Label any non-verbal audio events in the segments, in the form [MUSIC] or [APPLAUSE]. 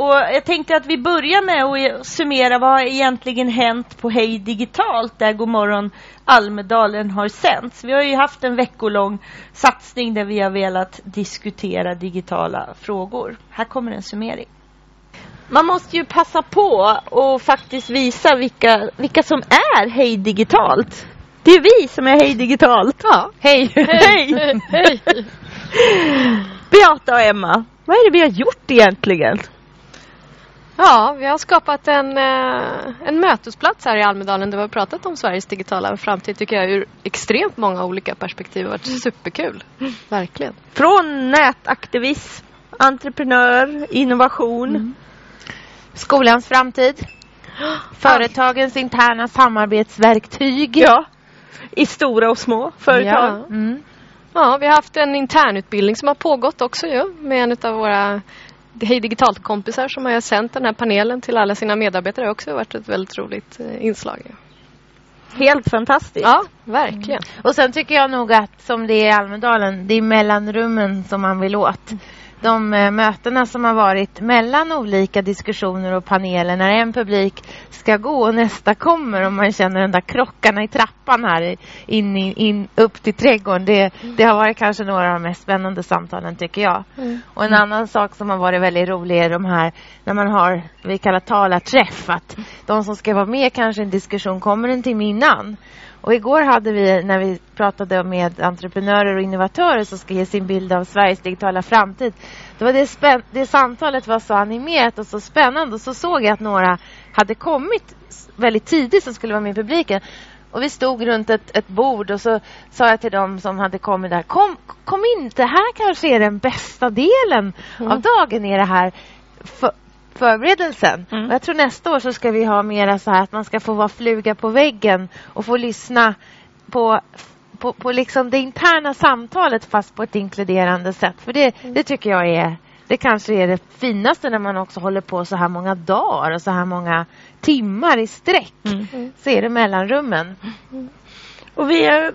Och jag tänkte att vi börjar med att summera vad har egentligen hänt på Hej Digitalt där Godmorgon Almedalen har sänts. Vi har ju haft en veckolång satsning där vi har velat diskutera digitala frågor. Här kommer en summering. Man måste ju passa på och faktiskt visa vilka, vilka som är Hej Digitalt. Det är vi som är Hej Digitalt. Ja. Hej! Hej! [LAUGHS] Hej! Beata och Emma, vad är det vi har gjort egentligen? Ja, vi har skapat en, eh, en mötesplats här i Almedalen där vi har pratat om Sveriges digitala framtid tycker jag ur extremt många olika perspektiv. Det har varit superkul. Verkligen. Från nätaktivism, entreprenör, innovation. Mm. Skolans framtid. Företagens interna samarbetsverktyg. Ja, i stora och små företag. Ja. Mm. ja, vi har haft en internutbildning som har pågått också ju med en av våra Hej Digitalt-kompisar som har sänt den här panelen till alla sina medarbetare. Också varit ett väldigt roligt eh, inslag. Helt fantastiskt. Ja, verkligen. Mm. Och sen tycker jag nog att som det är i Almedalen, det är mellanrummen som man vill åt de eh, mötena som har varit mellan olika diskussioner och paneler när en publik ska gå och nästa kommer och man känner den där krockarna i trappan här in, in upp till trädgården. Det, det har varit kanske några av de mest spännande samtalen tycker jag. Mm. Och en annan sak som har varit väldigt rolig är de här när man har, vi kallar talarträff, att de som ska vara med kanske i en diskussion kommer en timme innan. Och igår hade vi, när vi pratade med entreprenörer och innovatörer som ska ge sin bild av Sveriges digitala framtid. Då var det, spän- det samtalet var så animerat och så spännande. Och så såg jag att några hade kommit väldigt tidigt som skulle vara med i publiken. Och vi stod runt ett, ett bord och så sa jag till dem som hade kommit där. Kom, kom in, det här kanske är den bästa delen mm. av dagen. Är det här för, förberedelsen. Mm. jag tror nästa år så ska vi ha mera så här att man ska få vara fluga på väggen och få lyssna på på, på liksom det interna samtalet fast på ett inkluderande sätt. För det, mm. det tycker jag är det kanske är det finaste när man också håller på så här många dagar och så här många timmar i sträck. Mm. Så är det mellanrummen. Mm. Och vi, är,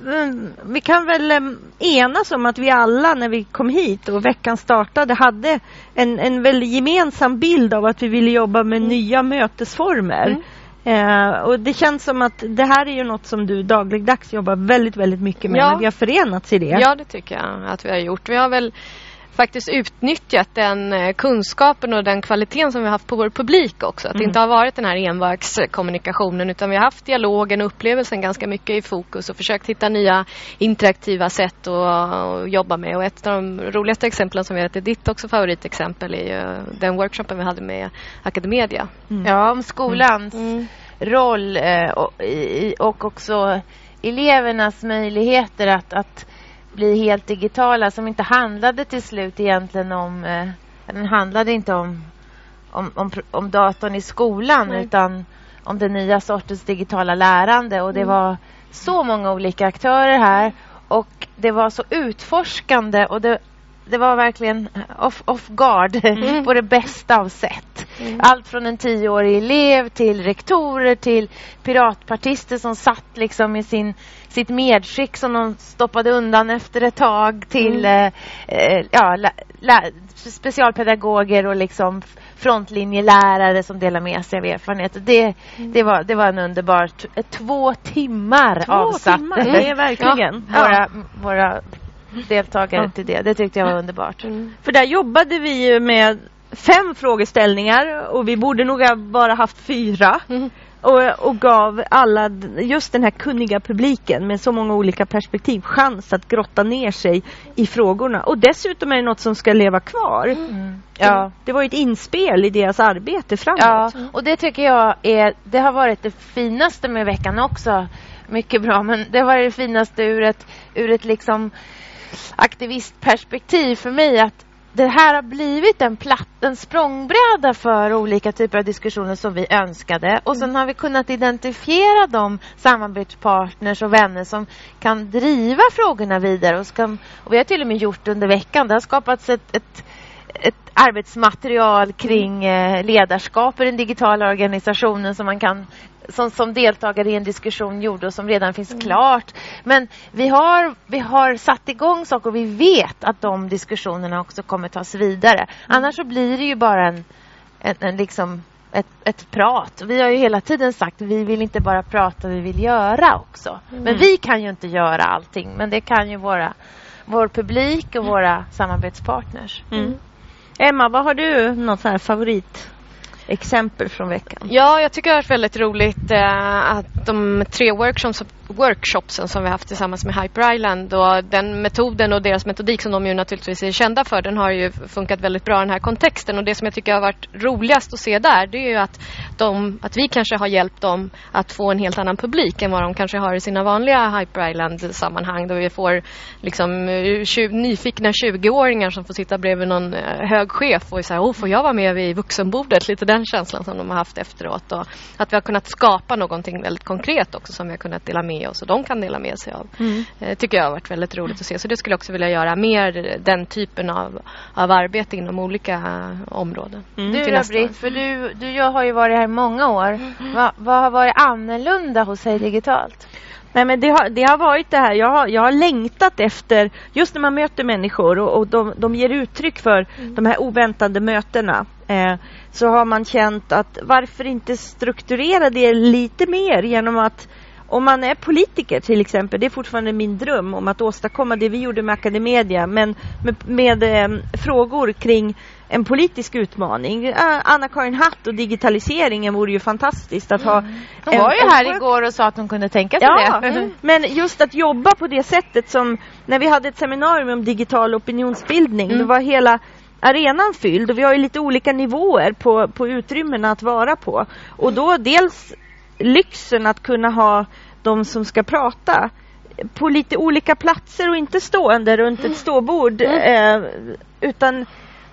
vi kan väl enas om att vi alla när vi kom hit och veckan startade hade en, en väldigt gemensam bild av att vi ville jobba med mm. nya mötesformer. Mm. Eh, och det känns som att det här är ju något som du dagligdags jobbar väldigt, väldigt mycket med ja. när vi har förenats i det. Ja, det tycker jag att vi har gjort. Vi har väl faktiskt utnyttjat den eh, kunskapen och den kvaliteten som vi har haft på vår publik också. Att mm. det inte har varit den här envägskommunikationen utan vi har haft dialogen och upplevelsen ganska mycket i fokus och försökt hitta nya interaktiva sätt att jobba med. Och ett av de roligaste exemplen som vi vet är ditt också favoritexempel är ju den workshopen vi hade med Academedia. Mm. Ja, om skolans mm. roll eh, och också elevernas möjligheter att, att bli helt digitala som inte handlade till slut egentligen om... Eh, den handlade inte om, om, om, om datorn i skolan Nej. utan om den nya sortens digitala lärande. Och det mm. var så många olika aktörer här och det var så utforskande och det, det var verkligen off, off guard [LAUGHS] mm. på det bästa av sätt. Mm. Allt från en tioårig elev till rektorer till piratpartister som satt liksom i sin, sitt medskick som de stoppade undan efter ett tag till mm. eh, eh ja, la, la, specialpedagoger och liksom frontlinjelärare som delar med sig av erfarenheter. Det, mm. det, var, det var en underbar två timmar två avsatt. Timmar, det är [LAUGHS] verkligen. Ja, våra, våra deltagare ja. till det. Det tyckte jag var underbart. Mm. För där jobbade vi med fem frågeställningar och vi borde nog bara haft fyra. Mm. Och, och, gav alla, just den här kunniga publiken med så många olika perspektiv, chans att grotta ner sig i frågorna. Och dessutom är det något som ska leva kvar. Mm. Ja. Det var ett inspel i deras arbete framåt. Ja, och det tycker jag är, det har varit det finaste med veckan också. Mycket bra, men det var det finaste ur ett, ur ett liksom aktivistperspektiv för mig att det här har blivit en, platt, en språngbräda för olika typer av diskussioner som vi önskade. Och sen har vi kunnat identifiera de samarbetspartners och vänner som kan driva frågorna vidare. Och, ska, och vi har till och med gjort under veckan. Det har skapats ett, ett ett arbetsmaterial kring eh, ledarskap i den digitala organisationen som man kan som, som deltagare i en diskussion gjorde och som redan finns mm. klart. Men vi har, vi har satt igång saker och vi vet att de diskussionerna också kommer tas vidare. Mm. Annars så blir det ju bara en en, en liksom ett, ett prat. Vi har ju hela tiden sagt att vi vill inte bara prata, vi vill göra också. Mm. Men vi kan ju inte göra allting, men det kan ju våra, vår publik och våra samarbetspartners. Mm. Emma, vad har du något så här favorit exempel från veckan? Ja, jag tycker det har varit väldigt roligt eh, att de tre workshops, workshopsen som vi haft tillsammans med Hyper Island och den metoden och deras metodik som de ju naturligtvis är kända för den har ju funkat väldigt bra i den här kontexten och det som jag tycker har varit roligast att se där det är ju att, de, att vi kanske har hjälpt dem att få en helt annan publik än vad de kanske har i sina vanliga Hyper Island-sammanhang då vi får liksom 20, eh, nyfikna 20-åringar som får sitta bredvid någon eh, hög chef och säga, oh, får jag vara med vid vuxenbordet? Lite den känslan som de har haft efteråt och att vi har kunnat skapa någonting väldigt konkret också som vi har kunnat dela med oss och de kan dela med sig av. Mm. Eh, tycker jag har varit väldigt roligt att se. Så det skulle jag också vilja göra mer den typen av, av arbete inom olika områden. Mm. Du då Britt, för du, du har ju varit här många år. Va, vad har varit annorlunda hos Hej Digitalt? Nej, men det har, det har varit det här. Jag har, jag har längtat efter, just när man möter människor och, och de, de ger uttryck för mm. de här oväntade mötena. Eh, så har man känt att varför inte strukturera det lite mer genom att om man är politiker till exempel, det är fortfarande min dröm om att åstadkomma det vi gjorde med Academedia, men med, med eh, frågor kring en politisk utmaning. Anna-Karin Hatt och digitaliseringen vore ju fantastiskt att ha. Mm. Hon var ju här igår och sa att hon kunde tänka sig ja, det. Mm. Men just att jobba på det sättet som när vi hade ett seminarium om digital opinionsbildning, mm. då var hela arenan fylld och vi har ju lite olika nivåer på, på utrymmena att vara på. Och då dels lyxen att kunna ha de som ska prata på lite olika platser och inte stående runt ett ståbord. Mm. Eh, utan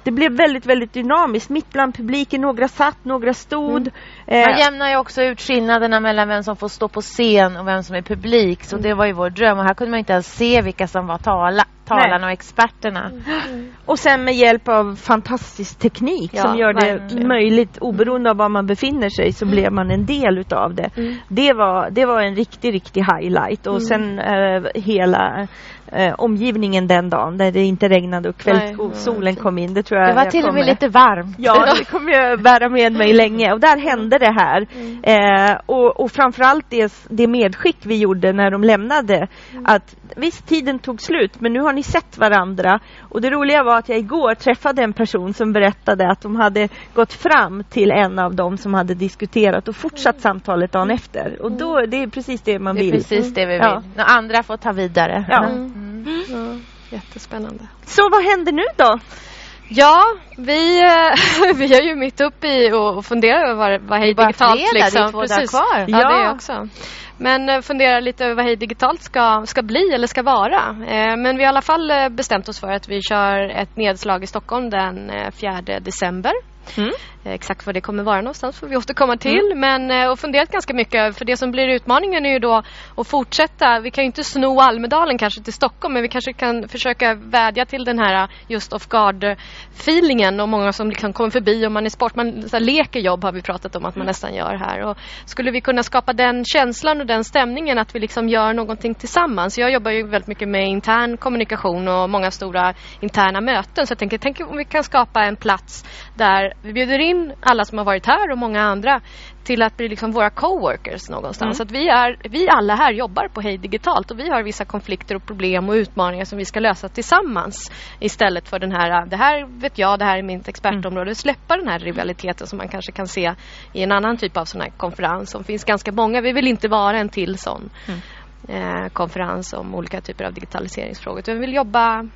det blev väldigt, väldigt dynamiskt. Mitt bland publiken, några satt, några stod. Mm. Man jämnar ju också ut skillnaderna mellan vem som får stå på scen och vem som är publik. Så mm. det var ju vår dröm. Och här kunde man inte ens se vilka som var tala, talarna och experterna. Mm. Och sen med hjälp av fantastisk teknik ja, som gör det verkligen. möjligt, oberoende av var man befinner sig, så blev man en del utav det. Mm. Det, var, det var en riktig, riktig highlight. Och mm. sen äh, hela eh, omgivningen den dagen där det inte regnade och kvällssolen kom in. Det, tror jag det var till och med lite varmt. Ja, det kommer jag bära med mig länge. Och där hände det här. Mm. Eh, och, och framförallt det, det medskick vi gjorde när de lämnade. Mm. Att visst, tiden tog slut, men nu har ni sett varandra. Och det roliga var att jag igår träffade en person som berättade att de hade gått fram till en av dem som hade diskuterat och fortsatt mm. samtalet dagen efter. Och då, det är precis det man vill. Det är precis det vi vill. Ja. När andra får ta vidare. Ja. Mm. Mm. Ja, jättespännande. Så vad händer nu då? Ja, vi, eh, [LAUGHS] vi är ju mitt uppe i och funderar över vad, Hej Digitalt fredag, liksom. Det är Precis. kvar. Ja, ja, det är också. Men eh, funderar lite över vad Hej Digitalt ska, ska bli eller ska vara. Eh, men vi har i alla fall bestämt oss för att vi kör ett nedslag i Stockholm den 4 december. Mm. Eh, exakt var det kommer vara någonstans får vi återkomma till. Mm. Men eh, och funderat ganska mycket. För det som blir utmaningen är ju då att fortsätta. Vi kan ju inte sno Almedalen kanske till Stockholm. Men vi kanske kan försöka vädja till den här eh, just off guard feelingen. Och många som liksom kommer förbi om man är sport. Man så leker jobb har vi pratat om att man mm. nästan gör här. Och skulle vi kunna skapa den känslan och den stämningen att vi liksom gör någonting tillsammans. Jag jobbar ju väldigt mycket med intern kommunikation och många stora interna möten. Så jag tänker, tänk om vi kan skapa en plats där vi bjuder in in alla som har varit här och många andra till att bli liksom våra coworkers någonstans. Mm. Att vi, är, vi alla här jobbar på Hej Digitalt och vi har vissa konflikter och problem och utmaningar som vi ska lösa tillsammans istället för den här, det här vet jag, det här är mitt expertområde. Mm. Släppa den här rivaliteten som man kanske kan se i en annan typ av sån här konferens som finns ganska många. Vi vill inte vara en till sån mm. eh, konferens om olika typer av digitaliseringsfrågor. Vi vill jobba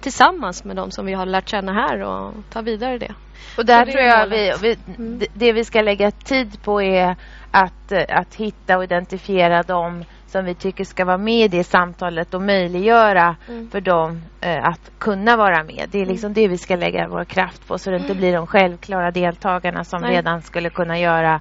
tillsammans med de som vi har lärt känna här och ta vidare det. Och där tror jag vi, vi, mm. det vi ska lägga tid på är att, att hitta och identifiera dem som vi tycker ska vara med i det samtalet och möjliggöra mm. för dem eh, att kunna vara med. Det är liksom mm. det vi ska lägga vår kraft på så det inte blir de självklara deltagarna som Nej. redan skulle kunna göra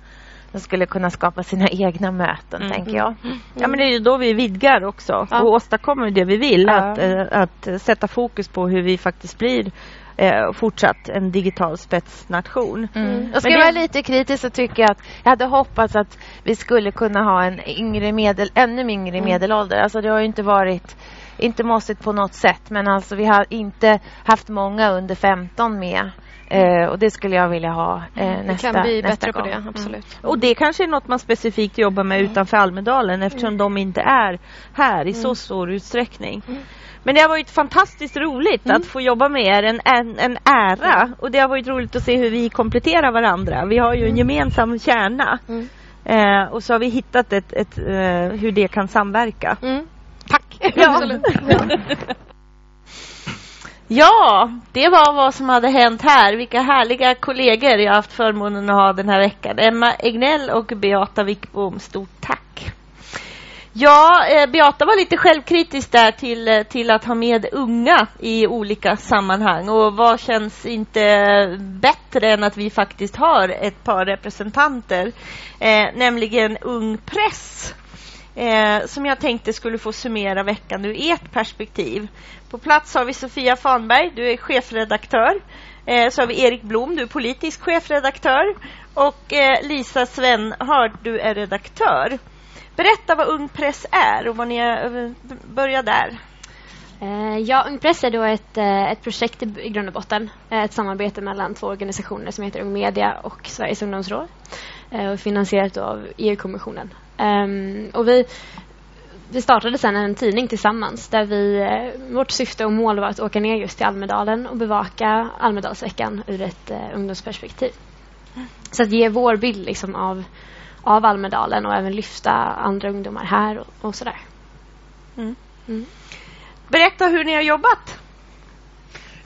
de skulle kunna skapa sina [LAUGHS] egna möten, mm. tänker jag. Mm. Ja, men det är ju då vi vidgar också ja. och åstadkommer det vi vill. Ja. Att, äh, att sätta fokus på hur vi faktiskt blir eh, fortsatt en digital spetsnation. Mm. mm. Jag ska det... vara lite kritisk och tycka att jag hade hoppats att vi skulle kunna ha en yngre medel, ännu yngre mm. medelålder. Alltså det har ju inte varit inte måste på något sätt men alltså vi har inte haft många under 15 med Eh, och det skulle jag vilja ha eh, nästa, Vi kan bli bättre gång. på det, absolut. Och det kanske är något man specifikt jobbar med utanför Almedalen eftersom de inte är här i så stor utsträckning. Men det har varit fantastiskt roligt att få jobba med er, en, en, en ära. Och det har varit roligt att se hur vi kompletterar varandra. Vi har ju en gemensam kärna. Mm. Eh, och så har vi hittat ett, ett, eh, hur det kan samverka. Mm. Tack! Ja. [LAUGHS] [LAUGHS] Ja, det var vad som hade hänt här. Vilka härliga kollegor jag har haft förmånen att ha den här veckan. Emma Egnell och Beata Wickbom, stort tack. Ja, eh, Beata var lite självkritisk där till, eh, till att ha med unga i olika sammanhang. Och vad känns inte bättre än att vi faktiskt har ett par representanter, eh, nämligen Ung Press eh, som jag tänkte skulle få summera veckan ur ert perspektiv. På plats har vi Sofia Fanberg, du är chefredaktör. Eh, så har vi Erik Blom, du är politisk chefredaktör. Och eh, Lisa Svenhard, du är redaktör. Berätta vad Ung Press är och vad ni är, eh, börja där. Eh, ja, Ung Press är då ett, eh, ett projekt i, i grund och botten. Ett samarbete mellan två organisationer som heter Ung Media och Sveriges ungdomsråd. Och finansierat då av EU-kommissionen. Ehm, Och vi, vi startade sedan en tidning tillsammans där vi, eh, vårt syfte och mål var att åka ner just till Almedalen och bevaka Almedalsveckan ur ett eh, ungdomsperspektiv. Så att ge vår bild liksom av, av Almedalen och även lyfta andra ungdomar här och, och sådär. Berätta hur ni har jobbat.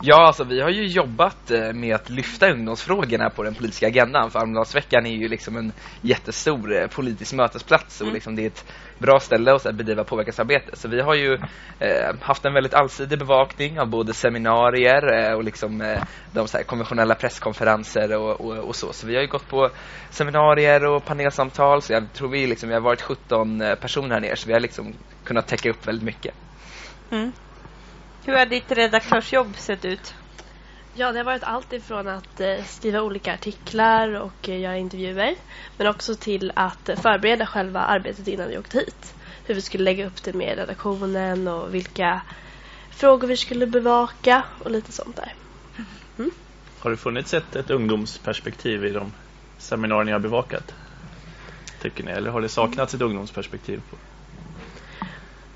Ja, alltså vi har ju jobbat eh, med att lyfta ungdomsfrågorna på den politiska agendan. För Almedalsveckan är ju liksom en jättestor eh, politisk mötesplats och liksom det är ett bra ställe att bedriva påverkansarbete. Så vi har ju eh, haft en väldigt allsidig bevakning av både seminarier eh, och liksom eh, de så konventionella presskonferenser och, och, och så. Så vi har ju gått på seminarier och panelsamtal. Så jag tror vi liksom, vi har varit 17 eh, personer här nere så vi har liksom kunnat täcka upp väldigt mycket. Mm. Hur har ditt redaktörsjobb sett ut? Ja, det har varit allt ifrån att eh, skriva olika artiklar och eh, göra intervjuer men också till att förbereda själva arbetet innan vi åkte hit. Hur vi skulle lägga upp det med redaktionen och vilka frågor vi skulle bevaka och lite sånt där. Har det funnits ett, ett ungdomsperspektiv i de seminarier ni har bevakat? Tycker ni? Eller har det saknats ett ungdomsperspektiv? På?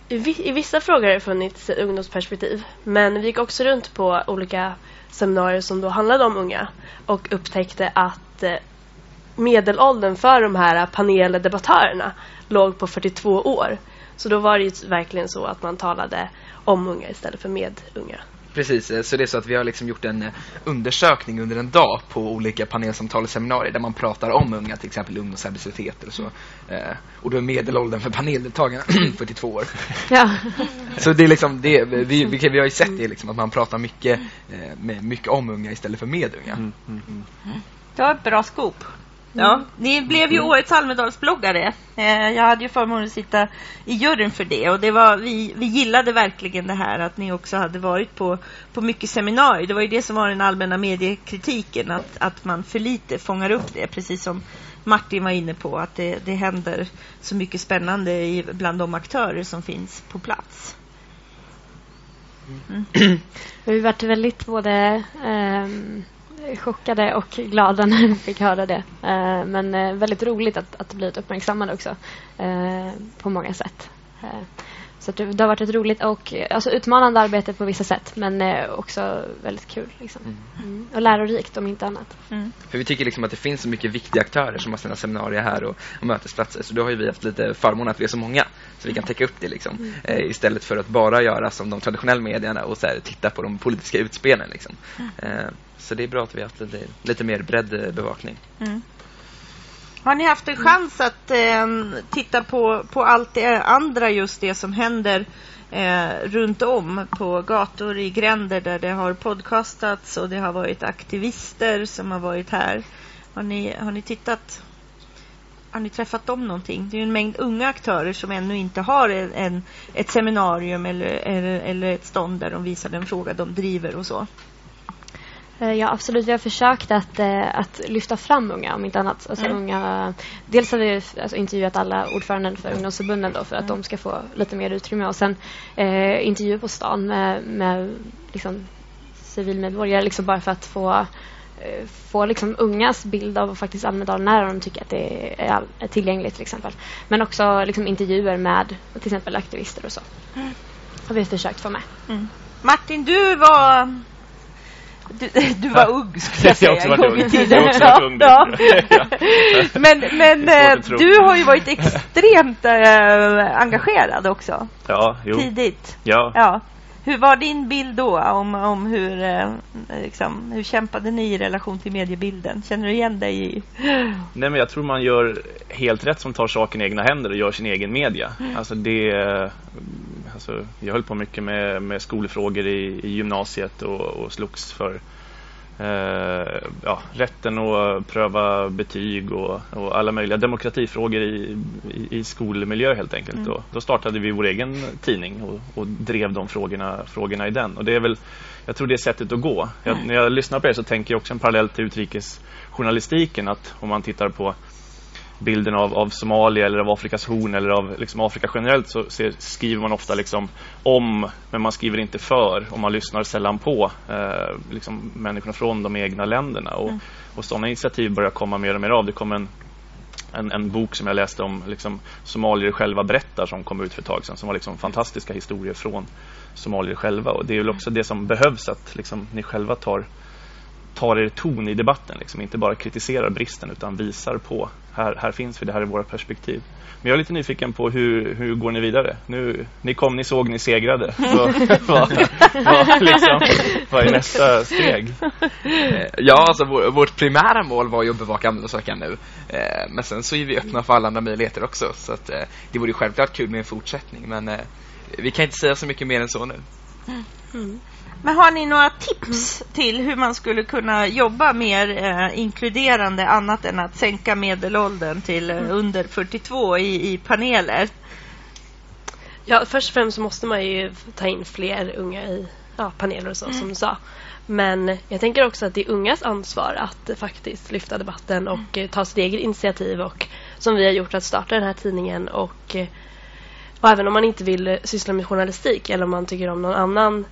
I, vissa frågor har det funnits ett ungdomsperspektiv men vi gick också runt på olika seminarier som då handlade om unga och upptäckte att eh, medelåldern för de här paneldebattörerna låg på 42 år. Så då var det ju verkligen så att man talade om unga istället för med unga. Precis, eh, så det är så att vi har liksom gjort en eh, undersökning under en dag på olika panelsamtal och seminarier där man pratar om unga, till exempel ungdomsarbetslöshet och så. Eh, Och då är medelåldern för paneldeltagarna [CLEARS THROAT] 42 år. Ja. Så det är liksom, det, vi, vi, vi har ju sett det liksom, att man pratar mycket, med, mycket om unga istället för med unga. Mm, mm, mm. Det var ett bra skop. Ja, ni blev ju årets Almedalsbloggare. Eh, jag hade ju förmånen att sitta i juryn för det och det var, vi, vi gillade verkligen det här att ni också hade varit på, på mycket seminarier. Det var ju det som var den allmänna mediekritiken, att, att man för lite fångar upp det, precis som Martin var inne på, att det, det händer så mycket spännande i, bland de aktörer som finns på plats. [CLEARS THROAT] Vi varit väldigt både ehm, chockade och glada [LAUGHS] när vi fick höra det. Eh, men eh, väldigt roligt att, att blivit uppmärksammade också eh, på många sätt. Eh, så att det, det har varit ett roligt och alltså, utmanande arbete på vissa sätt men eh, också väldigt kul. Liksom. Mm. Och lärorikt om inte annat. För vi tycker liksom att det finns så mycket viktiga aktörer som har sina seminarier här och, och mötesplatser. Så då har ju vi haft lite förmån att vi är så många. Så vi kan täcka upp det liksom. Eh, istället för att bara göra som de traditionella medierna och så här, titta på de politiska utspelen liksom. Eh, så det är bra att vi har haft lite, lite mer bredd eh, bevakning. Har ni haft en chans att eh, titta på, på allt det andra, just det som händer eh, runt om på gator i gränder där det har podcastats och det har varit aktivister som har varit här. Har ni, har ni tittat? Har ni träffat dem någonting? Det är ju en mängd unga aktörer som ännu inte har en, en, ett seminarium eller, eller, eller ett stånd där de visar den fråga de driver och så. Eh, Ja, absolut. Vi har försökt att, eh, att lyfta fram unga, om inte annat. Alltså Mm. unga, dels har vi alltså, intervjuat alla ordföranden för ungdomsförbunden då, för att de ska få lite mer utrymme. Och sen eh, intervjuer på stan med, med liksom, civilmedborgare, liksom bara för att få eh, få liksom ungas bild av faktiskt Almedalen när de tycker att det är, är tillgängligt till exempel. Men också liksom intervjuer med till exempel aktivister och så. Har vi försökt få med. Martin, du var... Du, du var ung, skulle jag [LAUGHS] säga. Jag har också varit [LAUGHS] ung. Ja, Ja. Men, men eh, du har ju varit extremt eh, engagerad också, Ja, jo. tidigt. Ja. Ja. Hur var din bild då om, om hur, eh, liksom, hur kämpade ni i relation till mediebilden? Känner du igen dig i... Nej, men jag tror man gör helt rätt som tar saken i egna händer och gör sin egen media. Alltså det, eh, alltså jag höll på mycket med, med skolfrågor i, i gymnasiet och, och slogs för eh, ja, rätten att pröva betyg och, och alla möjliga demokratifrågor i, i, i skolmiljö helt enkelt. Och då startade vi vår egen tidning och, och drev de frågorna, frågorna i den. Och det är väl, jag tror det är sättet att gå. Jag, när jag lyssnar på er så tänker jag också en parallell till utrikesjournalistiken att om man tittar på bilden av, av Somalia eller av Afrikas horn eller av liksom Afrika generellt så ser, skriver man ofta liksom om men man skriver inte för och man lyssnar sällan på eh, liksom människorna från de egna länderna och, och sådana initiativ börjar komma mer och mer av. Det kom en, en, en bok som jag läste om liksom, somalier själva berättar som kom ut för ett tag sedan som var liksom fantastiska historier från somalier själva och det är väl också det som behövs att liksom, ni själva tar tar er ton i debatten, liksom. inte bara kritiserar bristen utan visar på här, här finns vi, det här är våra perspektiv. Men jag är lite nyfiken på hur, hur går ni vidare? Nu, ni kom, ni såg, ni segrade. [LAUGHS] Vad, vad, vad, liksom, vad är nästa steg? Eh, Ja, alltså vår, vårt primära mål var ju att bevaka Almedalsveckan nu. Eh, men sen så är vi öppna för alla andra möjligheter också. Så att, eh, det vore ju självklart kul med en fortsättning. Men eh, vi kan inte säga så mycket mer än så nu. Men har ni några tips till hur man skulle kunna jobba mer eh, inkluderande annat än att sänka medelåldern till eh, under 42 i, i paneler? Ja, först och främst måste man ju ta in fler unga i ja, paneler och så, som du sa. Men jag tänker också att det är ungas ansvar att faktiskt lyfta debatten och eh, ta sitt eget initiativ och som vi har gjort att starta den här tidningen och, eh, och även om man inte vill eh, syssla med journalistik eller om man tycker om någon annan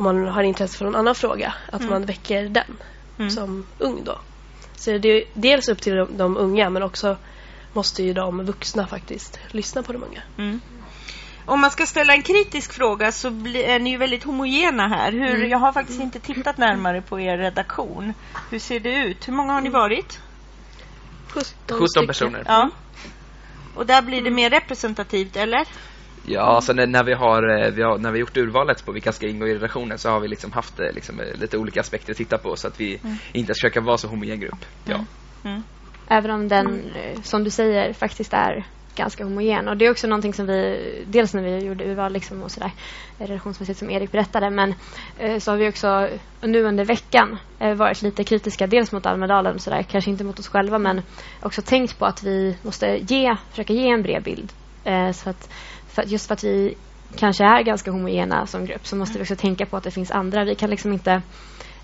man har intresse för någon annan fråga att man väcker den Mm. som ung då. Så det är dels upp till de, de unga men också måste ju de vuxna faktiskt lyssna på de unga. Mm. Om man ska ställa en kritisk fråga så är ni ju väldigt homogena här. Hur, Jag har faktiskt inte tittat närmare på er redaktion. Hur ser det ut? Hur många har ni varit? 17, 17 stycken. personer. Ja. Och där blir det mer representativt, eller? Ja, alltså när, när, vi har, eh, vi har, när vi gjort urvalet på vilka ska ingå i redaktionen så har vi liksom haft eh, liksom, eh, lite olika aspekter att titta på så att vi inte försöker vara så homogen grupp. Ja. Mm. Även om den, som du säger, faktiskt är ganska homogen. Och det är också någonting som vi, dels när vi gjorde urval liksom och sådär, redaktionsmässigt som Erik berättade, men eh, så har vi också nu under veckan eh, varit lite kritiska, dels mot Almedalen och sådär, kanske inte mot oss själva, men också tänkt på att vi måste ge, försöka ge en bred bild. Eh, så att, för, just för att vi kanske är ganska homogena som grupp så måste vi också tänka på att det finns andra. Vi kan liksom inte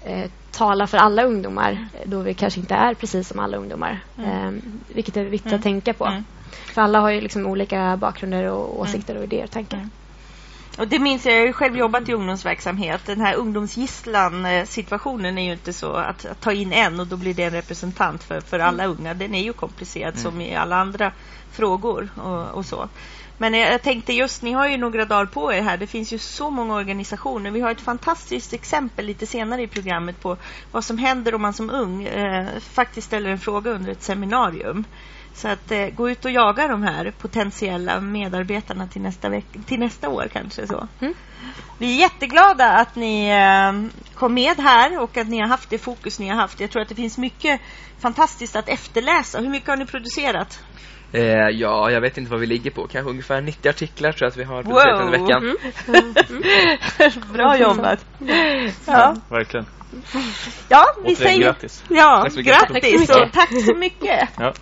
eh, tala för alla ungdomar eh, då vi kanske inte är precis som alla ungdomar. Eh, vilket är viktigt att tänka på. Mm. För alla har ju liksom olika bakgrunder och åsikter och idéer och tankar. Och det minns jag, jag har själv jobbat i ungdomsverksamhet. Den här ungdomsgisslan-situationen är ju inte så att, att ta in en och då blir det en representant för, för alla unga. Den är ju komplicerad som i alla andra frågor och, och så. Men jag, tänkte just, ni har ju några dagar på er här. Det finns ju så många organisationer. Vi har ett fantastiskt exempel lite senare i programmet på vad som händer om man som ung eh, faktiskt ställer en fråga under ett seminarium. Så att eh, gå ut och jaga de här potentiella medarbetarna till nästa, veck- till nästa år kanske. så. Mm. Vi är jätteglada att ni eh, kom med här och att ni har haft det fokus ni har haft. Jag tror att det finns mycket fantastiskt att efterläsa. Hur mycket har ni producerat? Eh, ja, jag vet inte vad vi ligger på. Kanske ungefär 90 artiklar tror jag att vi har under Wow. veckan. [LAUGHS] Bra jobbat. Ja, Verkligen. ja vi Återigen säger grattis. Ja, Tack så mycket. grattis Tack så och tack så mycket. Ja.